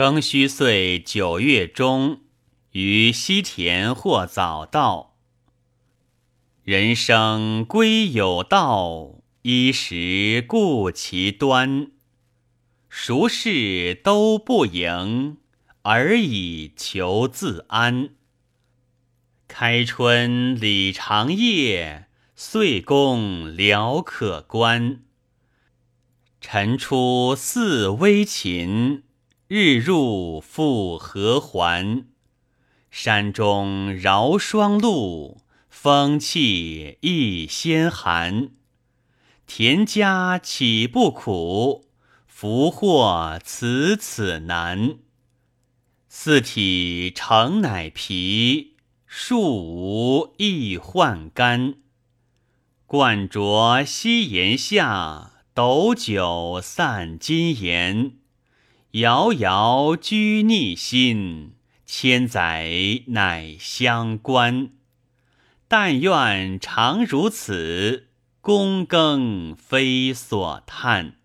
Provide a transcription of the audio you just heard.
庚戌岁九月中，于西田或早到。人生归有道，衣食顾其端。孰事都不迎，而以求自安。开春理长夜，岁宫辽可观。晨出似微禽，日入复何还？山中饶霜露，风气亦先寒。田家岂不苦？福祸此此难。四体诚乃皮，树无亦患干。冠着夕檐下。斗酒散金言，遥遥居逆心，千载乃相关。但愿常如此，躬耕非所叹。